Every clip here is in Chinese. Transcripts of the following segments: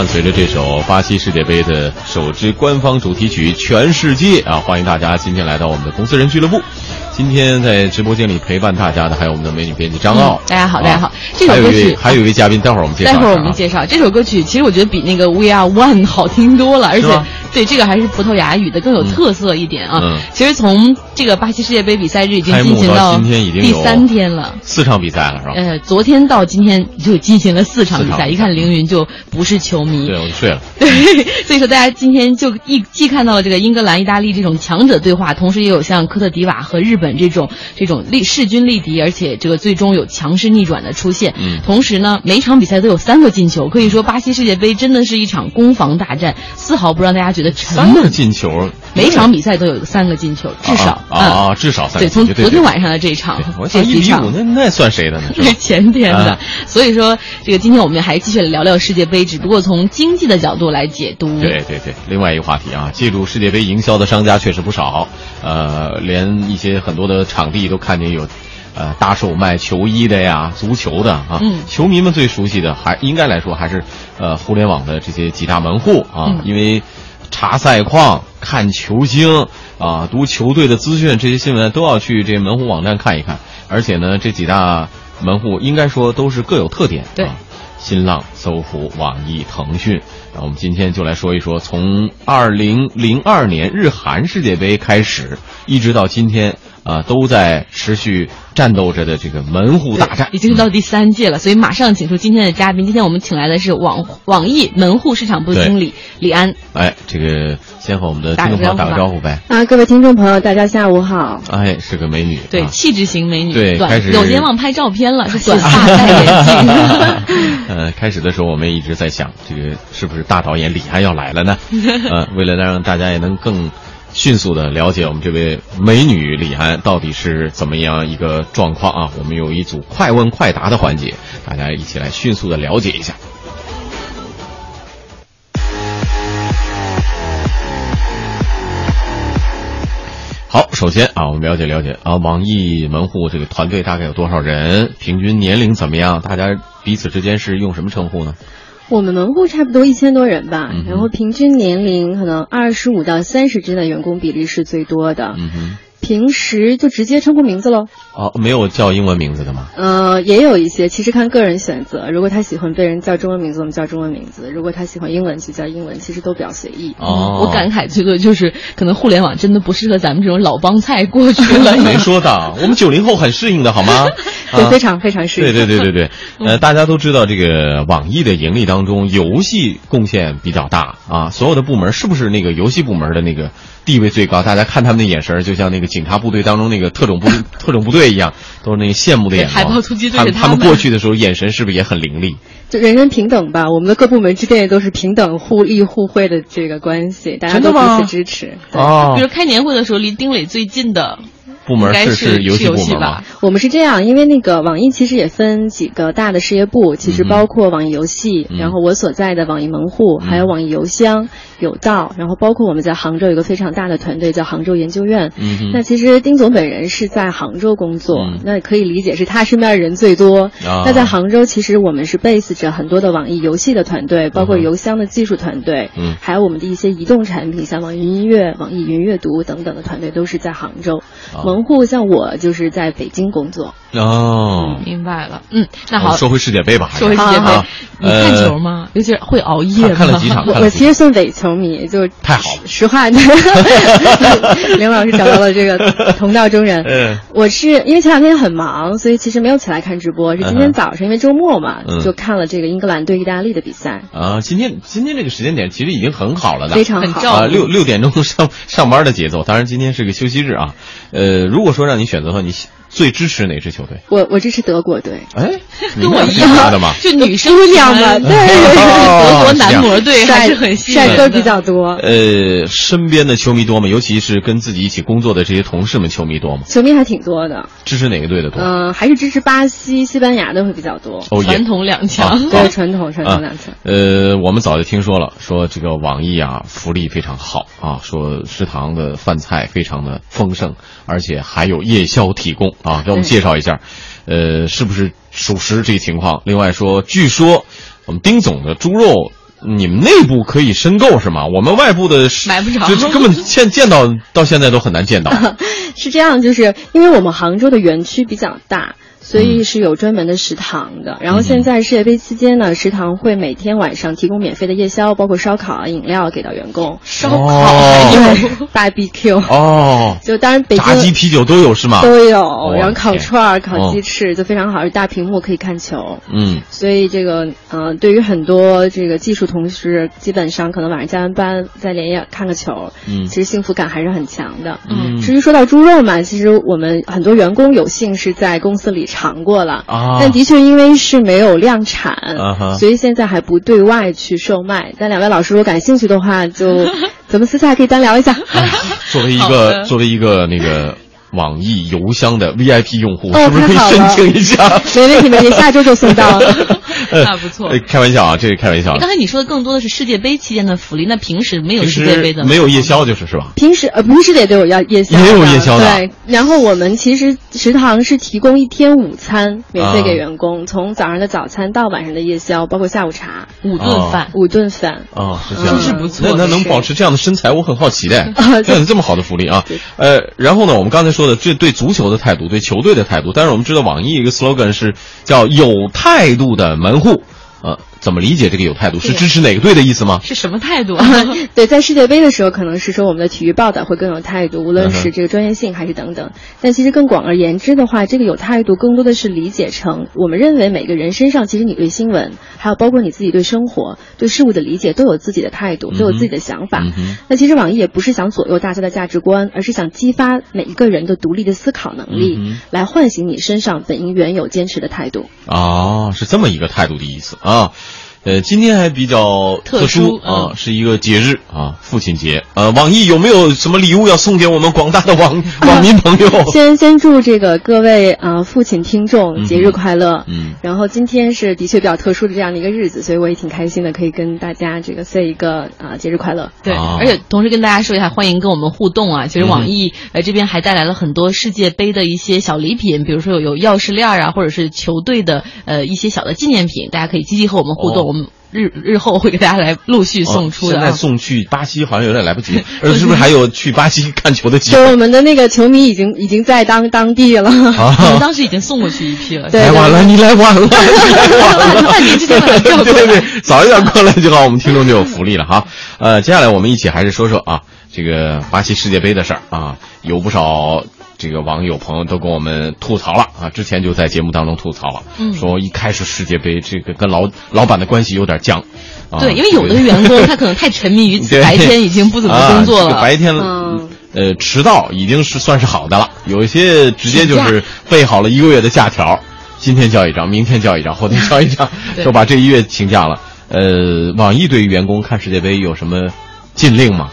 伴随着这首巴西世界杯的首支官方主题曲《全世界》啊，欢迎大家今天来到我们的公司人俱乐部。今天在直播间里陪伴大家的还有我们的美女编辑张傲。大家好，啊大家好。这首歌曲还有一位嘉宾，待会儿我们介绍啊。待会儿我们介绍这首歌曲，其实我觉得比那个 We Are One 好听多了，而且对这个还是葡萄牙语的更有特色一点啊。嗯其实从这个巴西世界杯比赛日已经进行到今天已经有第三天了。四场比赛了是吧？呃，昨天到今天就进行了四场比赛，四场比赛一看凌云就不是球迷。对，我就睡了。对，所以说大家今天就一既看到了这个英格兰、意大利这种强者对话，同时也有像科特迪瓦和日本这种这种力势均力敌，而且这个最终有强势逆转的出现。嗯同时呢，每场比赛都有三个进球，可以说巴西世界杯真的是一场攻防大战，丝毫不让大家觉得沉三个。进球，每场比赛都有三个进球，至少啊啊啊至少三个对，从昨天晚上的这一场，我这想一比五，那那算谁的呢？是？前天的啊，所以说这个今天我们还继续聊聊世界杯，只不过从经济的角度来解读。对对对，另外一个话题啊，借助世界杯营销的商家确实不少，呃，连一些很多的场地都看见有，呃，大售卖球衣的呀，足球的啊，嗯球迷们最熟悉的还应该来说还是呃互联网的这些几大门户啊，嗯因为查赛况、看球星啊、读球队的资讯这些新闻都要去这门户网站看一看，而且呢，这几大门户应该说都是各有特点，对啊新浪、搜狐、网易、腾讯。那我们今天就来说一说，从二零零二年日韩世界杯开始，一直到今天啊、都在持续战斗着的这个门户大战。已经到第三届了，所以马上请出今天的嘉宾。今天我们请来的是网网易门户市场部经理李安。哎，这个先和我们的听众朋友打个招呼呗。啊，各位听众朋友，大家下午好。哎，是个美女。对，啊气质型美女，对开始有天忘拍照片了，是短发戴眼镜。呃，开始的时候我们一直在想，这个是不是大导演李安要来了呢？呃，为了让大家也能更迅速的了解我们这位美女李安到底是怎么样一个状况啊，我们有一组快问快答的环节，大家一起来迅速的了解一下。好，首先啊，我们了解了解啊，网易门户这个团队大概有多少人？平均年龄怎么样？大家彼此之间是用什么称呼呢？我们门户差不多一千多人吧，嗯然后平均年龄可能二十五到三十之间的员工比例是最多的。平时就直接称呼名字喽。哦，没有叫英文名字的吗？呃，也有一些，其实看个人选择。如果他喜欢被人叫中文名字，我们叫中文名字；如果他喜欢英文，就叫英文。其实都比较随意。哦，我感慨最多就是，可能互联网真的不适合咱们这种老帮菜过去了。没说的，我们九零后很适应的好吗？对，啊非常非常适对应。对对对对，呃，大家都知道这个网易的盈利当中，游戏贡献比较大啊。所有的部门是不是那个游戏部门的那个地位最高？大家看他们的眼神，就像那个警察部队当中那个特种部 特种部队一样，都是那个羡慕的眼光。海豹突击队他们他们他们过去的时候，眼神是不是也很凌厉？就人人平等吧，我们的各部门之间也都是平等互利互惠的这个关系，大家都彼此支持。对哦比如开年会的时候，离丁磊最近的部门应该是是游戏部门吗游戏吧？？我们是这样，因为那个网易其实也分几个大的事业部，其实包括网易游戏，嗯然后我所在的网易门户，嗯还有网易邮箱、有道，然后包括我们在杭州有一个非常大的团队叫杭州研究院。嗯哼那其实丁总本人是在杭州工作，嗯那可以理解是他身边人最多。啊那在杭州，其实我们是 base 着很多的网易游戏的团队，包括邮箱的技术团队，嗯还有我们的一些移动产品，像网易云音乐、网易云阅读等等的团队都是在杭州。啊门户像我就是在北京工作。哦，明白了，嗯，那好，说回世界杯吧，说回世界杯啊，你看呃球吗？尤其是会熬夜吗？看看了几场 我其实算伪球迷，就太好了实话，林老师找到了这个同道中人。嗯我是因为前两天很忙，所以其实没有起来看直播。是今天早上，因为周末嘛，嗯就看了这个英格兰对意大利的比赛，啊，今天今天这个时间点其实已经很好了的，非常好。很照啊，六六点钟上上班的节奏。当然今天是个休息日啊。呃，如果说让你选择的话，你最支持哪支球队？我我支持德国队。哎，跟我一样的吗？就女生姑娘们对 德国男模队还是很帅哥比较多，呃，身边的球迷多吗？尤其是跟自己一起工作的这些同事们，球迷多吗？球迷还挺多的。支持哪个队的多？嗯、还是支持巴西、西班牙的会比较多。传统两强啊。对，传统传统两强。呃，我们早就听说了，说这个网易啊福利非常好啊，说食堂的饭菜非常的丰盛，而且还有夜宵提供啊，给我们介绍一下，呃，是不是属实这个情况？另外说，据说我们丁总的猪肉你们内部可以申购是吗？我们外部的买不着，就根本见 见到到现在都很难见到。是这样，就是因为我们杭州的园区比较大。所以是有专门的食堂的，然后现在世界杯期间呢，食堂会每天晚上提供免费的夜宵，包括烧烤啊、饮料给到员工。烧烤有 BBQ 哦，就当然北京炸鸡、啤酒都有是吗？都有，然后烤串、烤鸡翅就非常好，大屏幕可以看球。嗯，所以这个嗯，对于很多这个技术同事，基本上可能晚上加完班再连夜看个球，嗯，其实幸福感还是很强的。嗯，至于说到猪肉嘛，其实我们很多员工有幸是在公司里。尝过了啊，但的确因为是没有量产，所以现在还不对外去售卖。但两位老师如果感兴趣的话，就 咱们私下可以单聊一下。作为一个作为一个那个。网易邮箱的 VIP 用户是不是可以申请一下？没问题，没问题，下周就送到了。那不错。开玩笑啊，这是开玩笑。刚才你说的更多的是世界杯期间的福利，那平时没有世界杯的，没有夜宵就是是吧？平时呃，平时也都有要夜宵，也有夜宵的。对，然后我们其实食堂是提供一天午餐免费给员工，从早上的早餐到晚上的夜宵，包括下午茶，五顿饭，五顿饭。啊，是这样，真是不错。那那能保持这样的身材，我很好奇的。这这么好的福利啊！呃，然后呢，我们刚才说做的这对足球。的态度，对球队的态度，但是我们知道网易一个 slogan 是叫有态度的门户，啊。怎么理解这个有态度？是支持哪个队的意思吗？是什么态度啊？对，在世界杯的时候，可能是说我们的体育报道会更有态度，无论是这个专业性还是等等。但其实更广而言之的话，这个有态度更多的是理解成，我们认为每个人身上，其实你对新闻，还有包括你自己对生活、对事物的理解，都有自己的态度，都有自己的想法。那其实网易也不是想左右大家的价值观，而是想激发每一个人的独立的思考能力，来唤醒你身上本应原有坚持的态度。哦，是这么一个态度的意思啊。呃，今天还比较特殊啊，是一个节日啊，父亲节。呃，网易有没有什么礼物要送给我们广大的网 网民朋友？先先祝这个各位啊父亲听众节日快乐。嗯。然后今天是的确比较特殊的这样的一个日子，所以我也挺开心的，可以跟大家这个 say 一个啊节日快乐。对，而且同时跟大家说一下，欢迎跟我们互动啊。其实网易呃这边还带来了很多世界杯的一些小礼品，比如说有钥匙链啊，或者是球队的呃一些小的纪念品，大家可以积极和我们互动。我们日日后会给大家来陆续送出的。现在送去巴西好像有点来不及，呃，是不是还有去巴西看球的机会？我们的那个球迷已经已经在当当地了，我们当时已经送过去一批了。来晚了，你来晚了，半年之前对对对，早一点过来就好，我们听众就有福利了哈。呃，接下来我们一起还是说说啊，这个巴西世界杯的事儿啊，有不少。这个网友朋友都跟我们吐槽了啊，之前就在节目当中吐槽了，说一开始世界杯这个跟老老板的关系有点僵。对，因为有的员工他可能太沉迷于白天，已经不怎么工作了。白天呃迟到已经是算是好的了，有一些直接就是备好了一个月的假条，今天交一张，明天交一张，后天交一张，就把这一月请假了。呃，网易对于员工看世界杯有什么禁令吗？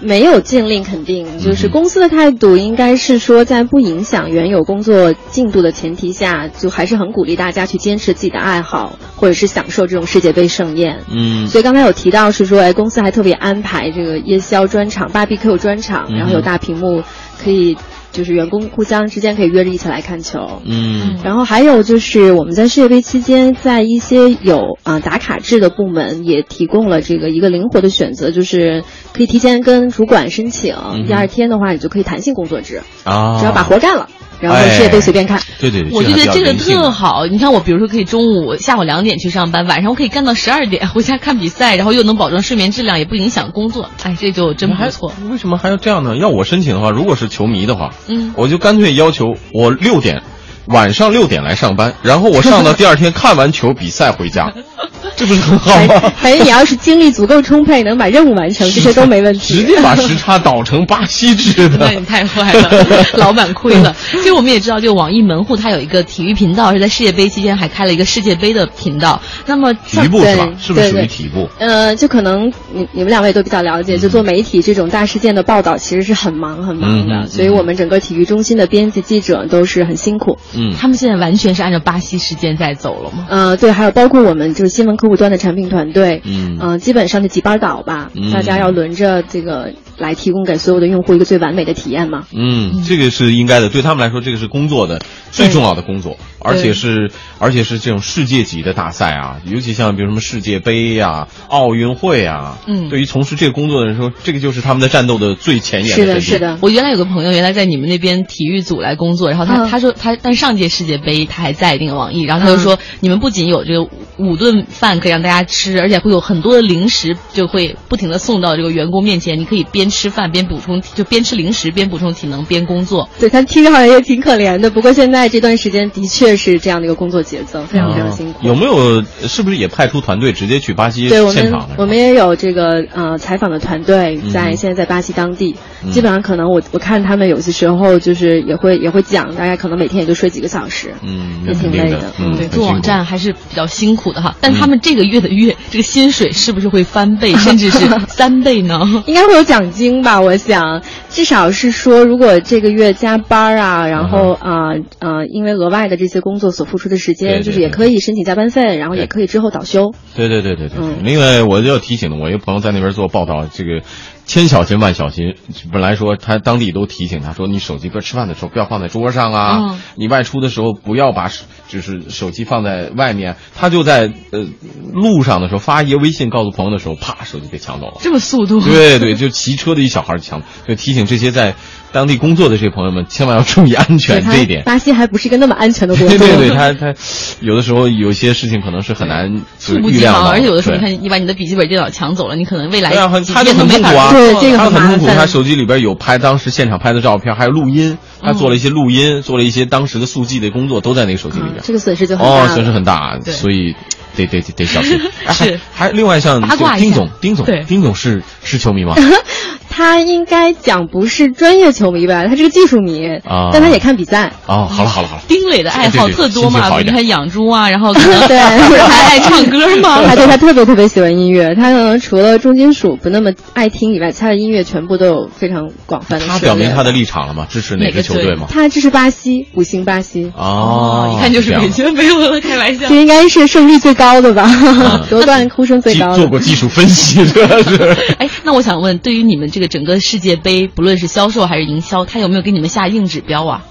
没有禁令，肯定就是公司的态度应该是说，在不影响原有工作进度的前提下，就还是很鼓励大家去坚持自己的爱好，或者是享受这种世界杯盛宴。嗯，所以刚才有提到是说，哎，公司还特别安排这个夜宵专场、b 比 Q 专场，然后有大屏幕可以。就是员工互相之间可以约着一起来看球，嗯，然后还有就是我们在世界杯期间，在一些有啊打卡制的部门也提供了这个一个灵活的选择，就是可以提前跟主管申请，第二天的话你就可以弹性工作制，啊，只要把活干了。然后世界杯随便看，对对对，我就觉得这个特好。你看我，比如说可以中午、下午两点去上班，晚上我可以干到十二点回家看比赛，然后又能保证睡眠质量，也不影响工作。哎，这就真不错。为什么还要这样呢？要我申请的话，如果是球迷的话，嗯，我就干脆要求我六点。晚上六点来上班，然后我上到第二天看完球比赛回家，这不是很好吗？反正你要是精力足够充沛，能把任务完成，这些都没问题。直接把时差倒成巴西制的，那你太坏了，老板亏了。其实我们也知道，就网易门户它有一个体育频道，是在世界杯期间还开了一个世界杯的频道。那么体育部是吧？是不是属于体育部？呃，就可能你你们两位都比较了解，就做媒体这种大事件的报道，其实是很忙很忙的，所以我们整个体育中心的编辑记者都是很辛苦。嗯，他们现在完全是按照巴西时间在走了吗？呃，对，还有包括我们就是新闻客户端的产品团队，嗯，呃，基本上就几班倒吧，大家要轮着这个来提供给所有的用户一个最完美的体验嘛。嗯，这个是应该的，对他们来说，这个是工作的最重要的工作而且是而且是这种世界级的大赛啊，尤其像比如什么世界杯呀、奥运会啊，嗯对于从事这个工作的人说，这个就是他们的战斗的最前沿是的，是的。我原来有个朋友，原来在你们那边体育组来工作，然后他、嗯他说他但上届世界杯他还在那个网易，然后他就嗯说、你们不仅有这个五顿饭可以让大家吃，而且会有很多的零食，就会不停的送到这个员工面前，你可以边吃饭边补充，就边吃零食边补充体能边工作。对他听着好像也挺可怜的，不过现在这段时间的确是这样的一个工作节奏，非常非常辛苦。有没有是不是也派出团队直接去巴西对我们现场的？我们也有这个呃采访的团队在、嗯现在在巴西当地，嗯基本上可能我我看他们有些时候就是也会也会讲，大概可能每天也就睡几个小时，嗯，也挺累的，嗯，做网站还是比较辛苦的哈，但他们这个月的月、这个薪水是不是会翻倍，甚至是三倍呢？应该会有奖金吧？我想，至少是说，如果这个月加班啊，然后啊呃因为额外的这些工作所付出的时对对间，就是也可以申请加班费，然后也可以之后倒休。对对对对对。嗯另外，我就要提醒的，我一个朋友在那边做报道，这个千小心万小心。本来说他当地都提醒他说，你手机不吃饭的时候不要放在桌上啊，嗯你外出的时候不要把就是手机放在外面。他就在呃路上的时候发一个微信告诉朋友的时候，啪，手机被抢走了。这么速度？对对，就骑车的一小孩抢，就提醒这些在当地工作的这些朋友们，千万要注意安全这一点。巴西还不是一个那么安全的国家。对对对，他他有的时候有些事情可能是很难就是猝不及防，预料到，而且有的时候你看，你把你的笔记本电脑抢走了，你可能未来他就很痛苦啊对这个他很痛苦，烦他手机里边有拍当时现场拍的照片，还有录音，他做了一些录音，做了一些当时的速记的工作，都在那个手机里边。这个损失就很大哦，损失很大，对所以得得得得小心。还还另外像丁总，丁总，丁总是是球迷吗？他应该讲不是专业球迷吧，他是个技术迷，啊但他也看比赛。哦，好了好了好了，丁磊的爱好特多嘛，比如他养猪啊，然后可能 对不是还爱唱歌吗？他 对他特别特别喜欢音乐，他可能除了重金属不那么爱听以外，他的音乐全部都有非常广泛的。他表明他的立场了吗？支持哪哪个球队吗？他支持巴西，五星巴西，哦，一看就是北京没有了，开玩笑这。应该是胜率最高的吧，夺冠呼声最高的。做过技术分析，这是。哎，那我想问，对于你们这个整个世界杯，不论是销售还是营销，它有没有给你们下硬指标啊？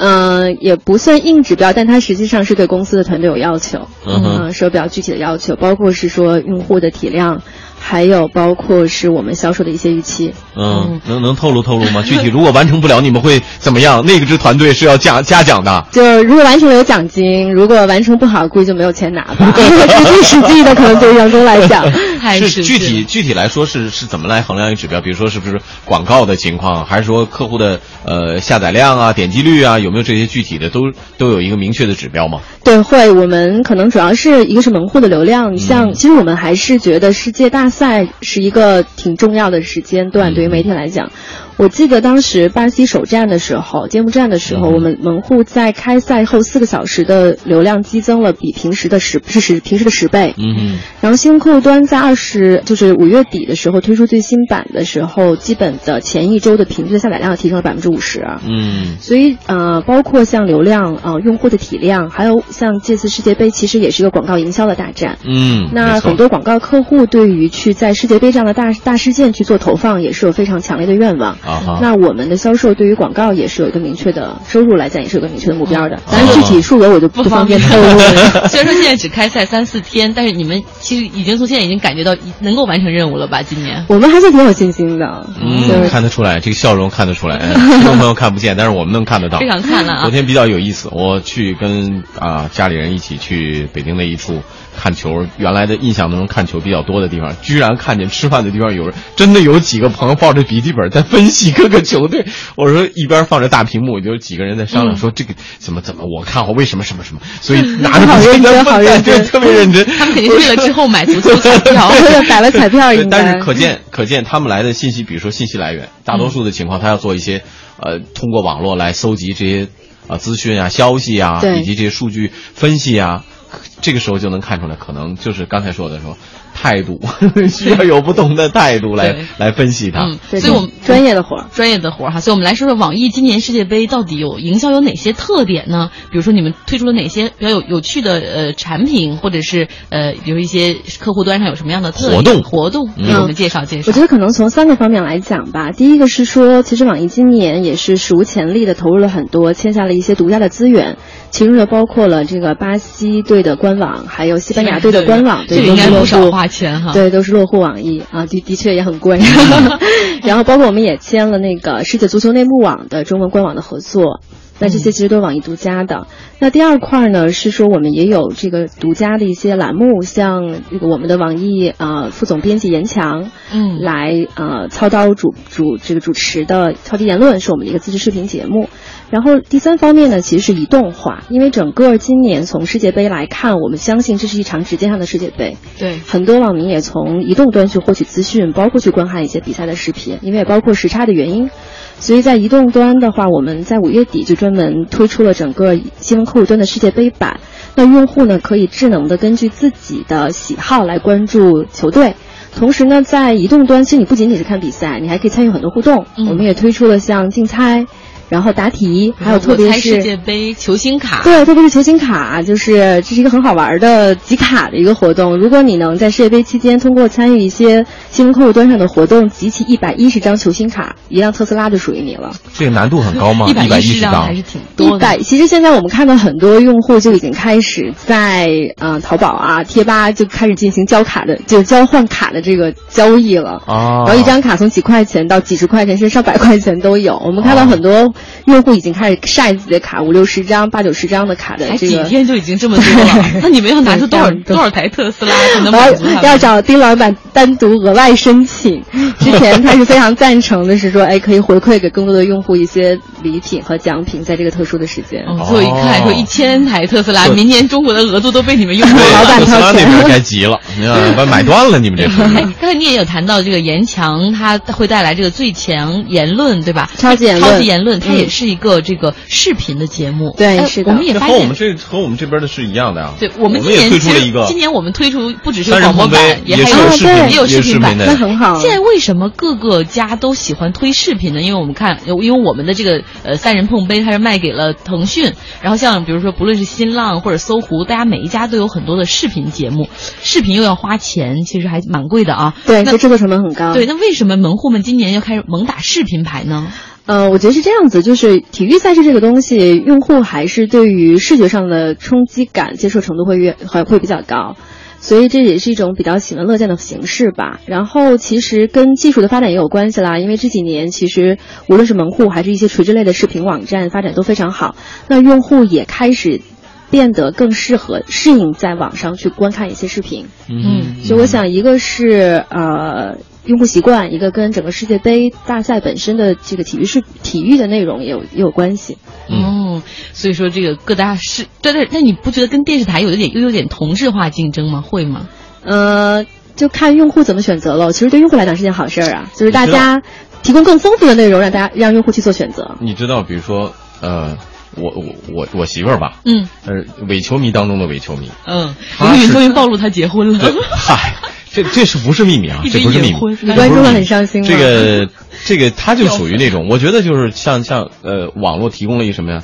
嗯、也不算硬指标，但它实际上是对公司的团队有要求，嗯哼是有比较具体的要求，包括是说用户的体量，还有包括是我们销售的一些预期。嗯，能能透露透露吗？具体如果完成不了，你们会怎么样？那个支团队是要加嘉奖的。就如果完成了有奖金，如果完成不好，估计就没有钱拿吧。这最实际的，可能对于员工来讲，太是具体具体来说是是怎么来衡量一个指标？比如说是不是广告的情况，还是说客户的呃下载量啊、点击率啊，有没有这些具体的都都有一个明确的指标吗？对，会。我们可能主要是一个是门户的流量，像、其实我们还是觉得世界大赛是一个挺重要的时间段，对于媒体来讲。我记得当时巴西首战的时候，揭幕战的时候，嗯我们门户在开赛后四个小时的流量激增了，比平时的十是十平时的十倍。嗯然后新客户端在二十就是五月底的时候推出最新版的时候，基本的前一周的平均下载量提升了百分之五十。嗯所以呃，包括像流量呃用户的体量，还有像这次世界杯，其实也是一个广告营销的大战。嗯，那很多广告客户对于去在世界杯这样的大大事件去做投放，也是有非常强烈的愿望。那我们的销售对于广告也是有一个明确的收入来讲，也是有个明确的目标的。哦当然，具体数额我就不方便透露了。虽然说现在只开赛三四天，但是你们其实已经从现在已经感觉到能够完成任务了吧？今年我们还是挺有信心的，就嗯，是看得出来，这个笑容看得出来。哎听众朋友看不见，但是我们能看得到。非常看了啊昨！天比较有意思，我去跟啊、家里人一起去北京的一处看球，原来的印象当中看球比较多的地方，居然看见吃饭的地方有人真的有几个朋友抱着笔记本在分析各个球队。我说一边放着大屏幕，就几个人在商量说这个怎么怎么，我看好为什么什么什么，所以拿着笔记本对特别认真。他们肯定是为了之后买足球彩票。买了彩票。但是可见可见他们来的信息，比如说信息来源，大多数的情况，他要做一些呃，通过网络来搜集这些啊资讯啊、消息啊，以及这些数据分析啊，这个时候就能看出来，可能就是刚才说的说，态度，需要有不同的态度来来分析它。嗯，对所以我们专业的活儿，专业的活儿哈，所以我们来说说网易今年世界杯到底有营销有哪些特点呢？比如说你们推出了哪些比较有有趣的呃产品，或者是呃，比如一些客户端上有什么样的特活动活动，嗯给我们介绍介绍。我觉得可能从三个方面来讲吧。第一个是说，其实网易今年也是史无前例的投入了很多，签下了一些独家的资源，其中就包括了这个巴西队的官网，还有西班牙队的官网，这个对，应该不少户花钱哈。对，都是落户网易啊，的的确也很贵。然后包括我们也签了那个世界足球内幕网的中文官网的合作。那这些其实都是网易独家的。那第二块呢，是说我们也有这个独家的一些栏目，像这个我们的网易呃副总编辑严强，嗯来呃操刀主主这个主持的《超级言论》是我们的一个自制视频节目。然后第三方面呢，其实是移动化，因为整个今年从世界杯来看，我们相信这是一场直接上的世界杯。对，很多网民也从移动端去获取资讯，包括去观看一些比赛的视频，因为也包括时差的原因。所以在移动端的话，我们在五月底就专门推出了整个新闻客户端的世界杯版。那用户呢可以智能的根据自己的喜好来关注球队。同时呢，在移动端，其实你不仅仅是看比赛，你还可以参与很多互动。嗯我们也推出了像竞猜，然后答题，还有特别我猜世是界杯球星卡。对，特别是球星卡，就是这是一个很好玩的集卡的一个活动。如果你能在世界杯期间通过参与一些新闻客户端上的活动，集齐一百一十张球星卡，一辆特斯拉就属于你了。这个难度很高吗？一百一十十张还是挺多的。一百，其实现在我们看到很多用户就已经开始在呃淘宝啊、贴吧就开始进行交卡的，就交换卡的这个交易了。啊，然后一张卡从几块钱到几十块钱，甚至上百块钱都有。我们看到很多用户已经开始晒自己的卡，五六十张、八九十张的卡的这个。天就已经这么多了，那你们要拿出多少 多少台特斯拉才能我满足他们？要要找丁老板单独额外申请。之前他是非常赞成的，是说，哎，可以回馈给更多的用户一些礼品和奖品，在这个特殊的时间。哦，所以一看说一千台特斯拉，明年中国的额度都被你们用过对老了。板特斯拉那边该急了，你看把买断了，你们这是。哎，刚才你也有谈到这个严强，他会带来这个最强言论，对吧？超级言论超级言论，它嗯也是一个这个视频的节目。哎对是的我们也发现和我们。这和我们这边的是一样的啊。对，我们今也年推出了一个今年我们推出不只是广播版，也还有有视频也有视频版的那很好。现在为什么各个家都喜欢推视频呢？因为我们看，因为我们的这个呃三人碰杯，它是卖给了腾讯，然后像比如说不论是新浪或者搜狐，大家每一家都有很多的视频节目，视频又要花钱，其实还蛮贵的啊。对，那这制作成本很高。对，那为什么门户们今年要开始猛打视频牌呢？呃，我觉得是这样子，就是体育赛事这个东西，用户还是对于视觉上的冲击感接受程度会越会会比较高，所以这也是一种比较喜闻乐见的形式吧。然后其实跟技术的发展也有关系啦，因为这几年其实无论是门户还是一些垂直类的视频网站发展都非常好，那用户也开始变得更适合适应在网上去观看一些视频。嗯所以我想，一个是呃用户习惯，一个跟整个世界杯大赛本身的这个体育是体育的内容也有也有关系。嗯哦，所以说这个各大是，对对，那你不觉得跟电视台有一点又有点同质化竞争吗？会吗？呃，就看用户怎么选择了。其实对用户来讲是件好事儿啊，就是大家提供更丰富的内容，让大家让用户去做选择。你知道，比如说，呃，我我我我媳妇儿吧，嗯呃，伪球迷当中的伪球迷，嗯，他是刘宇终于暴露她结婚了。对，嗨，这这是不是秘密啊？这不是秘密你关注了这不是秘密很伤心吗这个这个，他就属于那种，我觉得就是像像呃，网络提供了一个什么呀？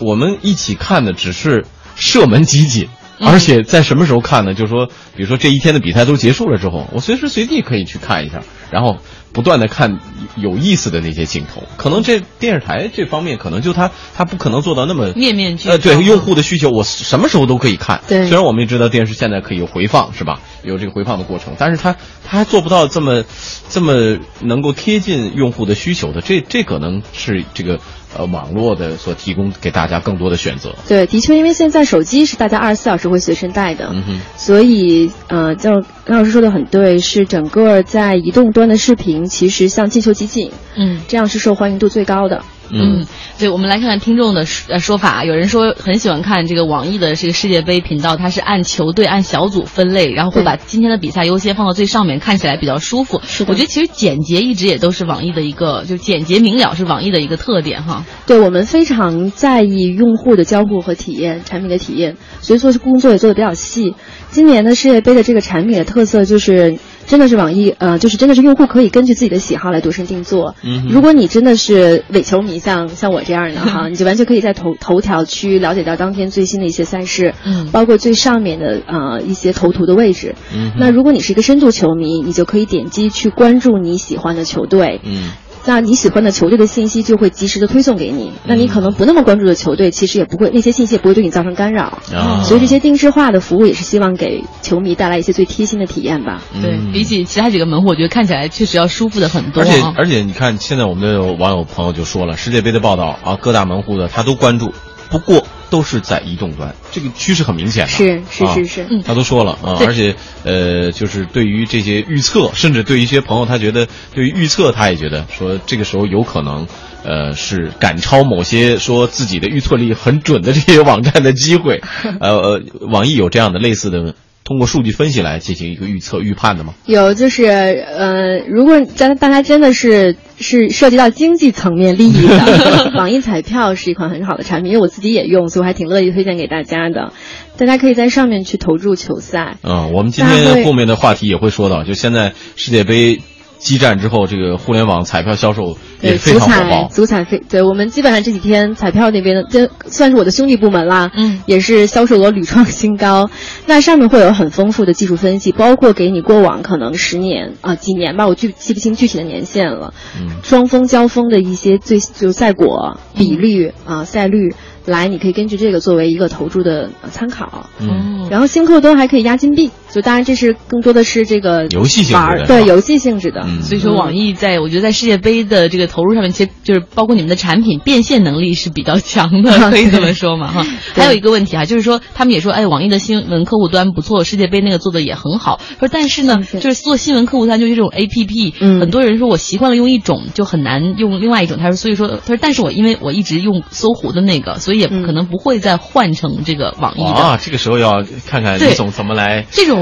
我们一起看的只是射门集锦。嗯而且在什么时候看呢？就是说，比如说这一天的比赛都结束了之后，我随时随地可以去看一下，然后不断的看有意思的那些镜头。可能这电视台这方面，可能就他他不可能做到那么面面俱呃，对用户的需求，我什么时候都可以看。对虽然我们也知道电视现在可以有回放，是吧？有这个回放的过程，但是它它还做不到这么这么能够贴近用户的需求的。这这可能是这个呃网络的所提供给大家更多的选择。对，的确，因为现在手机是大家二十四小时会随身带的，嗯哼，所以呃，就刚老师说的很对，是整个在移动端的视频，其实像进球集锦嗯这样是受欢迎度最高的。嗯，对，我们来看看听众的呃说法。有人说很喜欢看这个网易的这个世界杯频道，它是按球队、按小组分类，然后会把今天的比赛优先放到最上面，看起来比较舒服。我觉得其实简洁一直也都是网易的一个，就简洁明了是网易的一个特点哈。对我们非常在意用户的交互和体验，产品的体验，所以做工作也做的比较细。今年的世界杯的这个产品的特色就是。真的是网易，呃，就是真的是用户可以根据自己的喜好来度身定做。嗯，如果你真的是伪球迷，像像我这样的哈，你就完全可以在头头条区了解到当天最新的一些赛事，嗯，包括最上面的呃一些头图的位置。嗯，那如果你是一个深度球迷，你就可以点击去关注你喜欢的球队。嗯。那你喜欢的球队的信息就会及时的推送给你。那你可能不那么关注的球队，其实也不会那些信息也不会对你造成干扰。所以这些定制化的服务也是希望给球迷带来一些最贴心的体验吧。对比起其他几个门户，我觉得看起来确实要舒服的很多。而且而且你看，现在我们的网友朋友就说了，世界杯的报道啊，各大门户的他都关注。不过都是在移动端，这个趋势很明显的。是是是是，他都说了啊，而且呃，就是对于这些预测，甚至对于一些朋友，他觉得对于预测，他也觉得说这个时候有可能，呃，是赶超某些说自己的预测力很准的这些网站的机会。呃呃，网易有这样的类似的。通过数据分析来进行一个预测预判的吗？有，就是呃，如果大大家真的是是涉及到经济层面利益的，网易彩票是一款很好的产品，因为我自己也用，所以我还挺乐意推荐给大家的。大家可以在上面去投注球赛。嗯，我们今天后面的话题也会说到，就现在世界杯。激战之后，这个互联网彩票销售也非常火爆。足彩非对我们基本上这几天彩票那边的，这算是我的兄弟部门啦，嗯，也是销售额屡创新高。那上面会有很丰富的技术分析，包括给你过往可能十年啊几年吧，我具记不清具体的年限了。嗯，双峰交锋的一些最就赛果比率啊赛率。来，你可以根据这个作为一个投注的参考。嗯，然后新客都还可以押金币，就当然这是更多的是这个游戏性质的，对游戏性质的。所以说，网易在我觉得在世界杯的这个投入上面，其实就是包括你们的产品变现能力是比较强的，可以这么说嘛哈。还有一个问题啊，就是说他们也说，哎，网易的新闻客户端不错，世界杯那个做的也很好。说但是呢，就是做新闻客户端就是这种 A P P，嗯很多人说我习惯了用一种，就很难用另外一种。他说，所以说他说，但是我因为我一直用搜狐的那个，所以。也可能不会再换成这个网易的啊，这个时候要看看李总怎么来。这种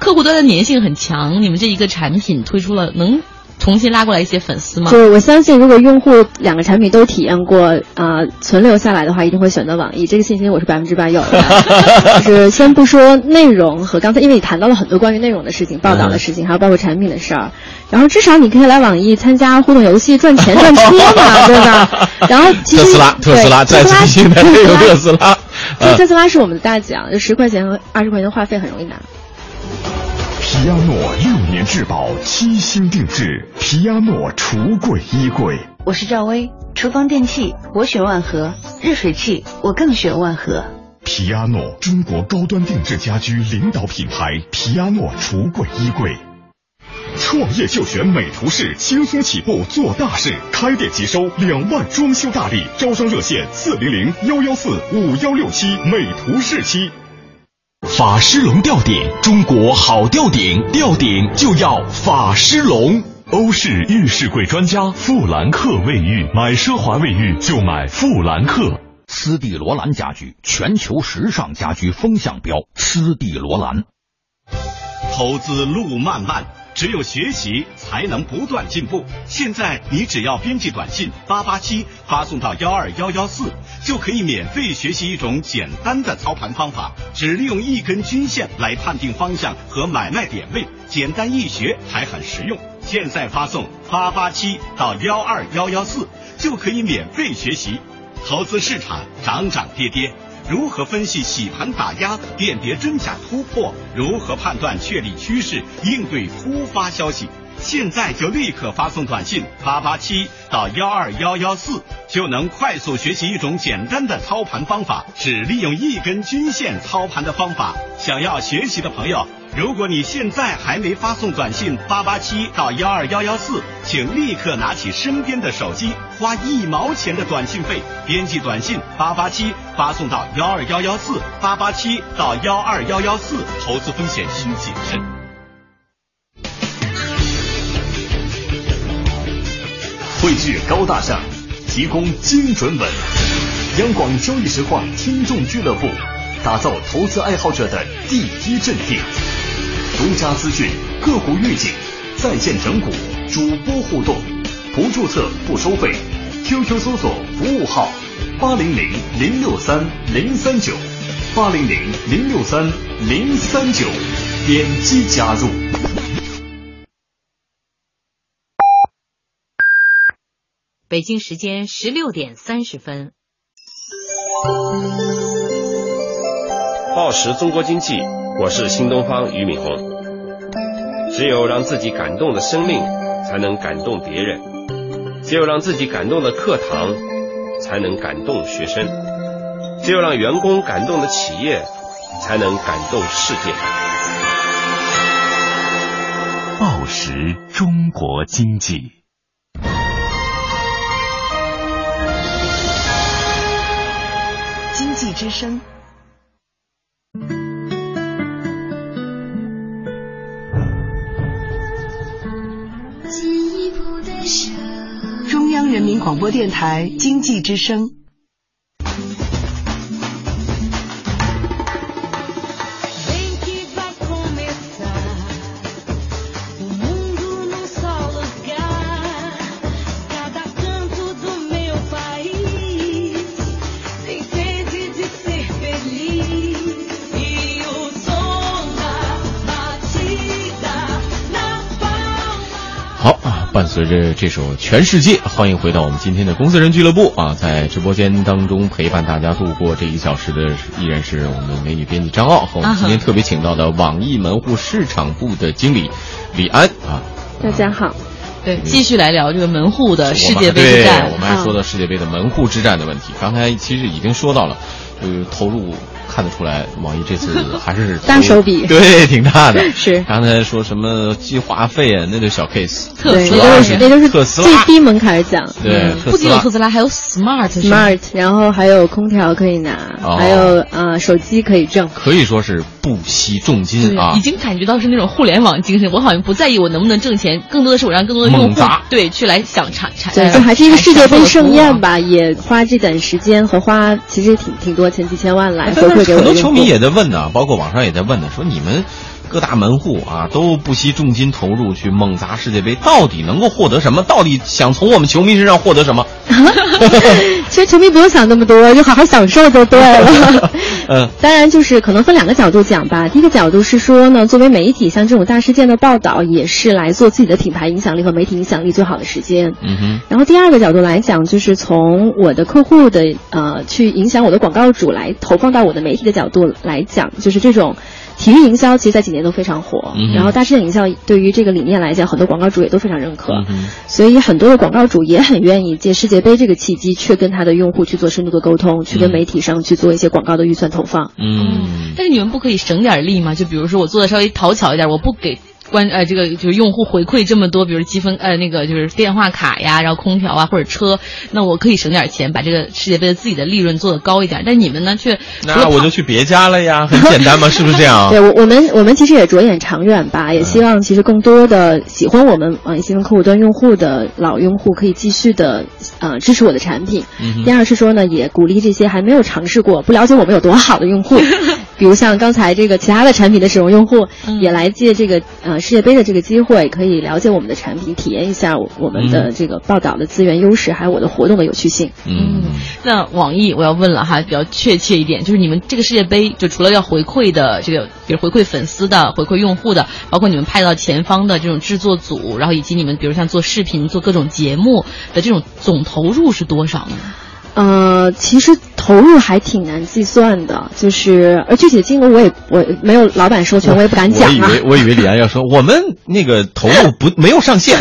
客户端的粘性很强，你们这一个产品推出了能。重新拉过来一些粉丝吗？就是我相信，如果用户两个产品都体验过，啊，存留下来的话，一定会选择网易。这个信心我是百分之百有的。就是先不说内容和刚才，因为你谈到了很多关于内容的事情、报道的事情，还有包括产品的事儿。然后至少你可以来网易参加互动游戏，赚钱赚车嘛，对吧？然后特斯拉，特斯拉，特斯拉，特斯拉，特斯拉是我们的大奖，就十块钱和二十块钱的话费很容易拿。皮亚诺六年质保，七星定制，皮亚诺橱柜衣柜。我是赵薇，厨房电器我选万和，热水器我更选万和。皮亚诺，中国高端定制家居领导品牌，皮亚诺橱柜衣柜。创业就选美图仕，轻松起步做大事，开店即收两万装修大礼，招商热线四零零幺幺四五幺六七，美图仕七。法狮龙吊顶，中国好吊顶，吊顶就要法狮龙。欧式浴室柜专家，富兰克卫浴，买奢华卫浴就买富兰克。斯蒂罗兰家居，全球时尚家居风向标，斯蒂罗兰。投资路漫漫。只有学习才能不断进步。现在你只要编辑短信八八七发送到幺二幺幺四，就可以免费学习一种简单的操盘方法，只利用一根均线来判定方向和买卖点位，简单易学还很实用。现在发送八八七到幺二幺幺四，就可以免费学习。投资市场涨涨跌跌。如何分析洗盘打压、辨别真假突破？如何判断确立趋势、应对突发消息？现在就立刻发送短信八八七到幺二幺幺四，就能快速学习一种简单的操盘方法，只利用一根均线操盘的方法。想要学习的朋友。如果你现在还没发送短信八八七到幺二幺幺四，请立刻拿起身边的手机，花一毛钱的短信费，编辑短信八八七发送到幺二幺幺四八八七到幺二幺幺四，投资风险需谨慎。汇聚高大上，提供精准稳。央广交易实况听众俱乐部，打造投资爱好者的第一阵地。独家资讯、个股预警、在线整股、主播互动，不注册不收费。QQ 搜索服务号八零零零六三零三九八零零零六三零三九，点击加入。北京时间十六点三十分。报时中国经济，我是新东方俞敏洪。只有让自己感动的生命，才能感动别人；只有让自己感动的课堂，才能感动学生；只有让员工感动的企业，才能感动世界。报时中国经济。经济之声。人民广播电台经济之声。随着这首《全世界》，欢迎回到我们今天的公司人俱乐部啊！在直播间当中陪伴大家度过这一小时的依然是我们的美女编辑张傲和我们今天特别请到的网易门户市场部的经理李安啊。大家好。对，继续来聊这个门户的世界杯之战。我们还说到世界杯的门户之战的问题，刚才其实已经说到了，就是投入。看得出来，网易这次 还是大手笔，对，挺大的。是刚才说什么计划费啊，那就小 case。特斯拉，那都是特斯拉最低门槛奖。对，不仅有特斯拉，还有 smart smart，然后还有空调可以拿，还有呃手机可以挣，可以说是不惜重金啊！已经感觉到是那种互联网精神，我好像不在意我能不能挣钱，更多的是我让更多的用户对去来想产产。对，就还是一个世界杯盛宴吧，也花这点时间和花其实挺挺多钱，几千万来回很多球迷也。在问呢，包括网上也在问呢，说你们各大门户啊都不惜重金投入去猛砸世界杯，到底能够获得什么？到底想从我们球迷身上获得什么？其实球迷不用想那么多，就好好享受就对了。嗯，当然就是可能分两个角度讲吧。第一个角度是说呢，作为媒体，像这种大事件的报道，也是来做自己的品牌影响力和媒体影响力最好的时间。嗯哼。然后第二个角度来讲，就是从我的客户的呃去影响我的广告主来投放到我的媒体的角度来讲，就是这种。体育营销其实在几年都非常火，然后大事件营销对于这个理念来讲，很多广告主也都非常认可，所以很多的广告主也很愿意借世界杯这个契机，去跟他的用户去做深度的沟通，去跟媒体上去做一些广告的预算投放。嗯，但是你们不可以省点力吗？就比如说我做的稍微讨巧一点，我不给。关呃，这个就是用户回馈这么多，比如积分呃，那个就是电话卡呀，然后空调啊或者车，那我可以省点钱，把这个世界杯的自己的利润做得高一点。但你们呢，却那我就去别家了呀，很简单嘛，是不是这样？对，我我们我们其实也着眼长远吧，也希望其实更多的喜欢我们网易新闻客户端用户的老用户可以继续的呃支持我的产品。第二是说呢，也鼓励这些还没有尝试过、不了解我们有多好的用户，比如像刚才这个其他的产品的使用用户，也来借这个呃。世界杯的这个机会，可以了解我们的产品，体验一下我们的这个报道的资源优势，还有我的活动的有趣性。嗯，那网易我要问了哈，比较确切一点，就是你们这个世界杯，就除了要回馈的这个，比如回馈粉丝的、回馈用户的，包括你们派到前方的这种制作组，然后以及你们比如像做视频、做各种节目的这种总投入是多少呢？呃，其实投入还挺难计算的，就是而具体的金额我也我没有老板授权，我也不敢讲啊。我以为我以为李安要说我们那个投入不没有上限，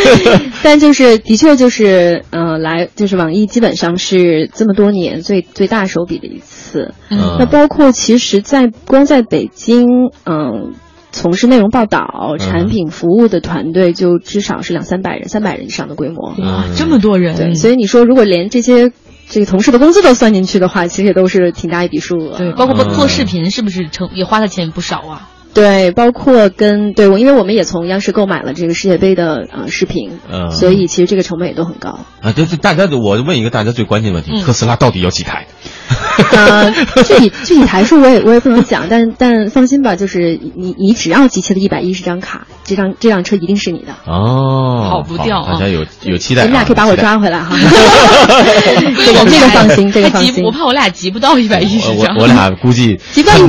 但就是的确就是呃来就是网易基本上是这么多年最最大手笔的一次。嗯，那包括其实，在光在北京，嗯，从事内容报道、产品服务的团队就至少是两三百人、三百人以上的规模。哇，这么多人！对，所以你说如果连这些。这个同事的工资都算进去的话，其实也都是挺大一笔数额。对，包括做视频，是不是成也花的钱不少啊？对，包括跟对我，因为我们也从央视购买了这个世界杯的呃视频，嗯所以其实这个成本也都很高。啊，对对，大家我问一个大家最关键的问题：嗯特斯拉到底有几台？呃，具体具体台数我也我也不能讲，但但放心吧，就是你你只要集齐了一百一十张卡，这张这辆车一定是你的。哦，跑不掉啊大家有有期待啊。你们俩可以把我抓回来哈。这个这个放心，这个放心我。怕我俩集不到一百一十张。我我俩估计集不到一。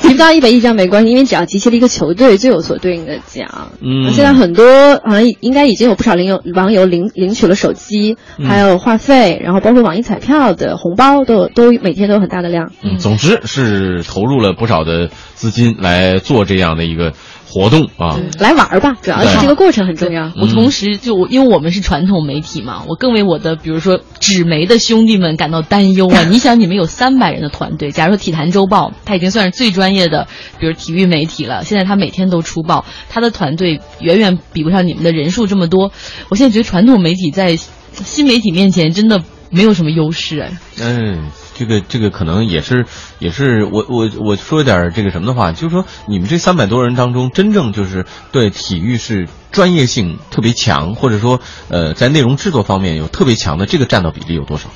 集不到一百一张没关系，因为只要集齐了一个球队，就有所对应的奖。嗯现在很多好像应该已经有不少领友网友领领取了手机，嗯还有话费，然后包括网易彩票的红包都有都每天都有很大的量。嗯，总之是投入了不少的资金来做这样的一个活动啊。来玩儿吧，主要是这个过程很重要。我同时就我因为我们是传统媒体嘛，我更为我的比如说纸媒的兄弟们感到担忧啊！你想，你们有三百人的团队，假如说《体坛周报》，它已经算是最专业的，比如体育媒体了，现在它每天都出报，它的团队远远比不上你们的人数这么多。我现在觉得传统媒体在新媒体面前真的没有什么优势哎。嗯，这个这个可能也是也是我我我说点这个什么的话，就是说你们这三百多人当中，真正就是对体育是专业性特别强，或者说呃在内容制作方面有特别强的，这个占到比例有多少？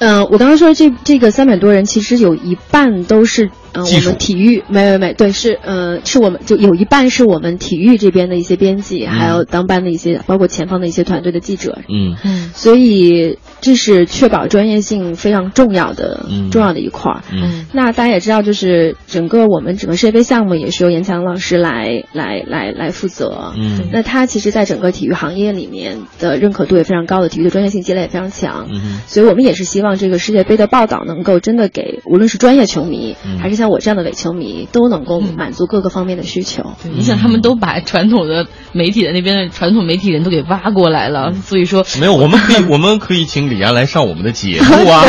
嗯、我刚刚说这这个三百多人，其实有一半都是呃我们体育没没没对是呃是我们就有一半是我们体育这边的一些编辑，还有当班的一些包括前方的一些团队的记者，嗯。嗯。所以这是确保专业性非常重要的、嗯。重要的一块儿。嗯。那大家也知道，就是整个我们整个世界杯项目也是由严强老师来来来来负责。嗯。那他其实在整个体育行业里面的认可度也非常高的，体育的专业性积累也非常强。嗯所以我们也是希望这个世界杯的报道能够真的给无论是专业球迷，嗯。还是像我这样的伪球迷，都能够满足各个方面的需求。对，你想他们都把传统的媒体的那边的传统媒体人都给挖过来了，所以说没有，我们可以 我们可以请李安来上我们的节目啊。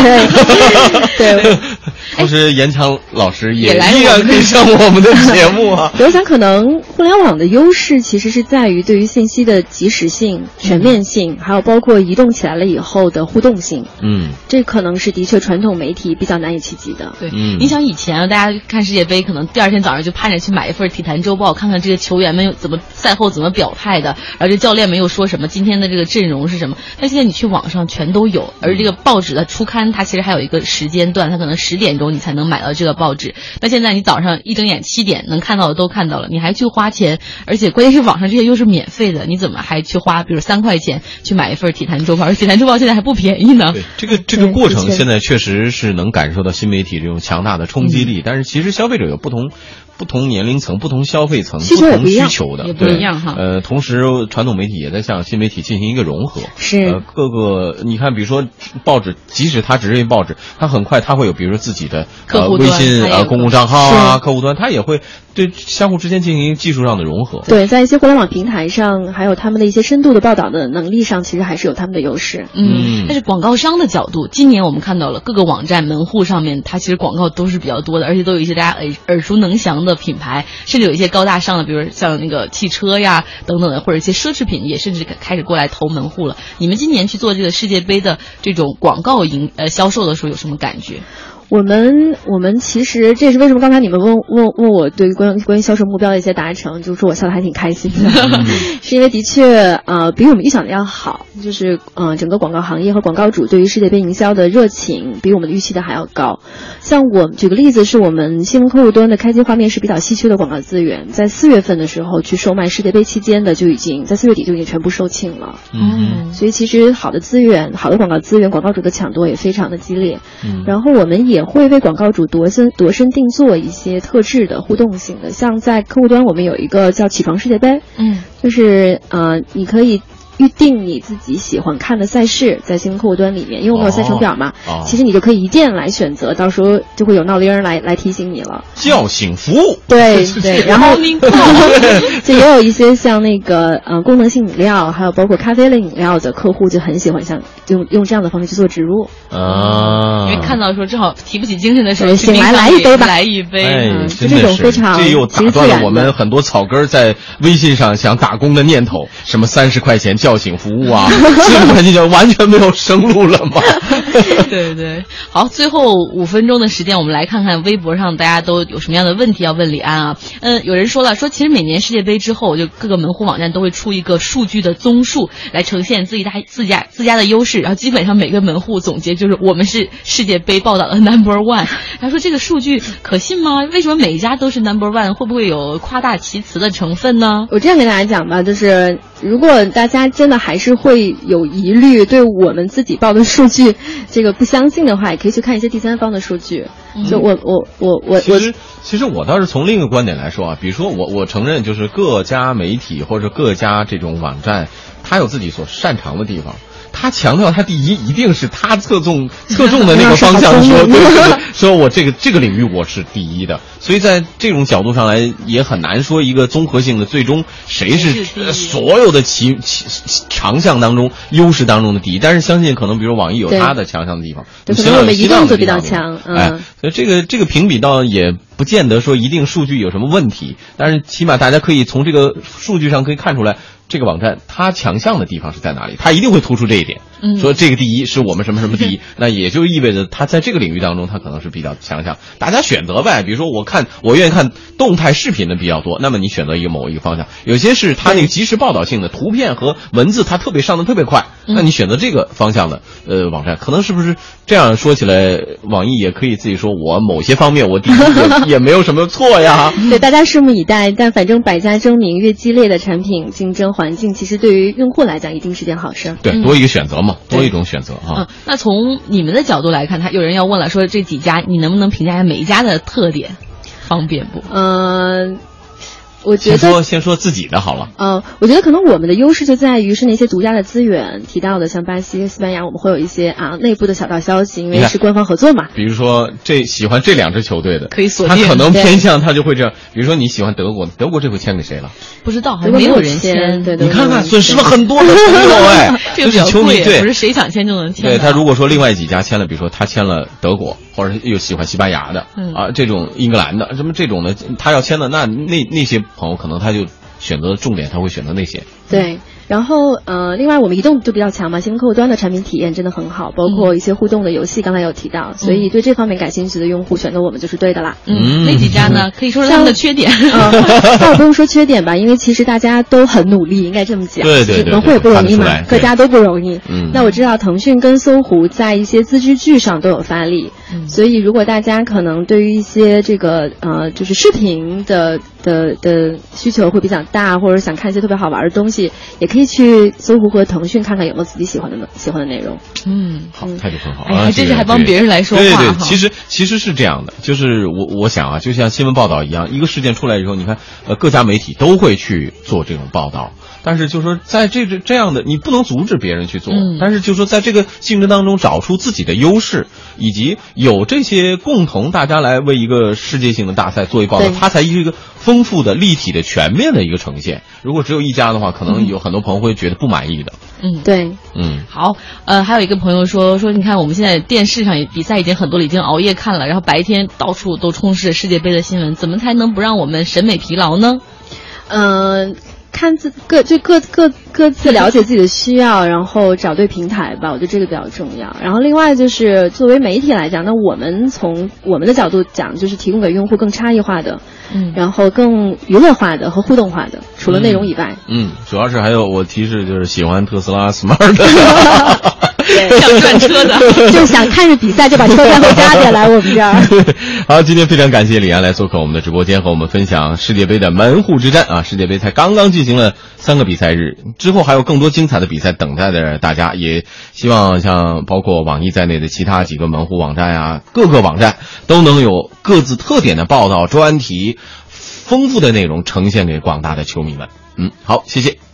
对 对，同时严强老师也依然可以上我们的 节目啊。我想，可能互联网的优势其实是在于对于信息的及时性、全面性，还有包括移动起来了以后的互动性，嗯这可能是的确传统媒体比较难以企及的。对，嗯你想以前啊，大家看世界杯，可能第二天早上就盼着去买一份《体坛周报》，看看这个球员们怎么赛后怎么表态的，然后这教练们又说什么，今天的这个阵容是什么。但现在你去网上全都有，而这个报纸的初刊，它其实还有一个时间段，它可能十点钟你才能买到这个报纸。那现在你早上一睁眼七点能看到的都看到了，你还去花钱，而且关键是网上这些又是免费的，你怎么还去花，比如三块钱去买一份《体坛周报》？而《体坛周报》现在还不便宜呢。对，这个这个过程现在确实是能感受到新媒体这种强大的冲击力，但是其实消费者有不同。不同年龄层、不同消费层、不同需求的，也不对一样哈呃，同时传统媒体也在向新媒体进行一个融合。是呃，各个你看，比如说报纸，即使它只是报纸，它很快它会有，比如说自己的呃微信啊、公共账号啊、客户端，它也会对相互之间进行技术上的融合。对，在一些互联网平台上，还有他们的一些深度的报道的能力上，其实还是有他们的优势。嗯，但是广告商的角度，今年我们看到了各个网站门户上面，它其实广告都是比较多的，而且都有一些大家耳耳熟能详的品牌，甚至有一些高大上的，比如像那个汽车呀等等的，或者一些奢侈品也甚至开始过来投门户了。你们今年去做这个世界杯的这种广告营呃销售的时候有什么感觉？我们我们其实这也是为什么刚才你们问问问我对于关关于销售目标的一些达成，就是说我笑得还挺开心的，是因为的确呃比我们预想的要好，就是呃整个广告行业和广告主对于世界杯营销的热情比我们预期的还要高。像我举个例子，是我们新闻客户端的开机画面是比较稀缺的广告资源，在四月份的时候去售卖世界杯期间的就已经在四月底就已经全部售罄了。嗯所以其实好的资源、好的广告资源，广告主的抢夺也非常的激烈。嗯然后我们也会为广告主度身度身定做一些特质的互动性的，像在客户端我们有一个叫“起床世界杯”，嗯，就是呃，你可以。预定你自己喜欢看的赛事，在新闻客户端里面，因为我们有赛程表嘛，哦哦其实你就可以一键来选择，到时候就会有闹铃儿来来提醒你了。叫醒服务。对 对，然后 就也有一些像那个呃功能性饮料，还有包括咖啡类饮料的客户就很喜欢像用用这样的方式去做植入。啊，因为看到说正好提不起精神的时候，醒来来一杯吧来一杯。哎，嗯这种非常这又打断了我们很多草根在微信上想打工的念头，什么三十块钱叫醒服务啊，四十块钱就完全没有生路了吗？对对，好，最后五分钟的时间，我们来看看微博上大家都有什么样的问题要问李安啊？嗯，有人说了，说其实每年世界杯之后，就各个门户网站都会出一个数据的综述，来呈现自己大自家自家的优势，然后基本上每个门户总结就是我们是世界杯报道的 number one。他说这个数据可信吗？为什么每一家都是 number one？会不会有夸大其词的成分呢？我这样跟大家讲吧，就是如果大家真的还是会有疑虑，对我们自己报的数据这个不相信的话，也可以去看一些第三方的数据。就我我我我其实其实我倒是从另一个观点来说啊，比如说我我承认就是各家媒体或者各家这种网站，它有自己所擅长的地方。他强调他第一一定是他侧重侧重的那个方向，说对对对，说我这个这个领域我是第一的，所以在这种角度上来也很难说一个综合性的最终谁是所有的其其强项当中优势当中的第一。但是相信可能比如网易有它的强项的地方，可能我们移动就比较强，哎，所以这个这个评比倒也不见得说一定数据有什么问题，但是起码大家可以从这个数据上可以看出来。这个网站它强项的地方是在哪里？它一定会突出这一点，嗯说这个第一是我们什么什么第一，那也就意味着它在这个领域当中它可能是比较强项。大家选择呗，比如说我看我愿意看动态视频的比较多，那么你选择一个某一个方向。有些是它那个即时报道性的图片和文字，它特别上的特别快，那你选择这个方向的呃网站，可能是不是这样说起来，网易也可以自己说我某些方面我第一也 也没有什么错呀。对，大家拭目以待。但反正百家争鸣，越激烈的产品竞争。环境其实对于用户来讲一定是件好事，对，多一个选择嘛，多一种选择啊。那从你们的角度来看，他有人要问了，说这几家你能不能评价一下每一家的特点，方便不？嗯。我觉得先说先说自己的好了。嗯，我觉得可能我们的优势就在于是那些独家的资源提到的，像巴西、西班牙，我们会有一些啊内部的小道消息，因为是官方合作嘛。比如说这喜欢这两支球队的，可以锁定。他可能偏向他就会这样。比如说你喜欢德国，德国这回签给谁了？不知道，还没有人签。对对。你看看，损失了很多的朋友哎，这个球迷对，不是谁想签就能签。对他如果说另外几家签了，比如说他签了德国，或者又喜欢西班牙的啊，这种英格兰的什么这种的，他要签的那那那些朋友可能他就。选择的重点，他会选择那些。对。然后，呃，另外我们移动就比较强嘛，新闻客户端的产品体验真的很好，包括一些互动的游戏，刚才有提到，所以对这方面感兴趣的用户选择我们就是对的啦。嗯，那几家呢？可以说是他们的缺点。倒不用说缺点吧，因为其实大家都很努力，应该这么讲。对对对。门户也不容易嘛，各家都不容易。嗯。那我知道腾讯跟搜狐在一些自制剧上都有发力，所以如果大家可能对于一些这个呃就是视频的的的需求会比较大，或者想看一些特别好玩的东西，也可以去搜。狐和腾讯看看有没有自己喜欢的喜欢的内容。嗯，好，态度很好。哎，这是还帮别人来说话。对对，其实其实是这样的，就是我我想啊，就像新闻报道一样，一个事件出来以后，你看，呃，各家媒体都会去做这种报道。但是，就说在这这这样的，你不能阻止别人去做。但是，就说在这个竞争当中找出自己的优势，以及有这些共同，大家来为一个世界性的大赛做一报道，它才一个丰富的、立体的、全面的一个呈现。如果只有一家的话，可能有很多朋友会觉得不满意的。嗯，对，嗯，好，呃，还有一个朋友说说，你看我们现在电视上比赛已经很多了，已经熬夜看了，然后白天到处都充斥着世界杯的新闻，怎么才能不让我们审美疲劳呢？嗯。看自各就各各各自了解自己的需要，然后找对平台吧，我觉得这个比较重要。然后另外就是作为媒体来讲，那我们从我们的角度讲，就是提供给用户更差异化的，嗯，然后更娱乐化的和互动化的，除了内容以外，嗯，主要是还有我提示就是喜欢特斯拉 Smart。想转车的，就想看着比赛就把车开回家的来我们这儿。好，今天非常感谢李安来做客我们的直播间，和我们分享世界杯的门户之战啊！世界杯才刚刚进行了三个比赛日，之后还有更多精彩的比赛等待着大家。也希望像包括网易在内的其他几个门户网站啊，各个网站都能有各自特点的报道、专题、丰富的内容呈现给广大的球迷们。嗯，好，谢谢。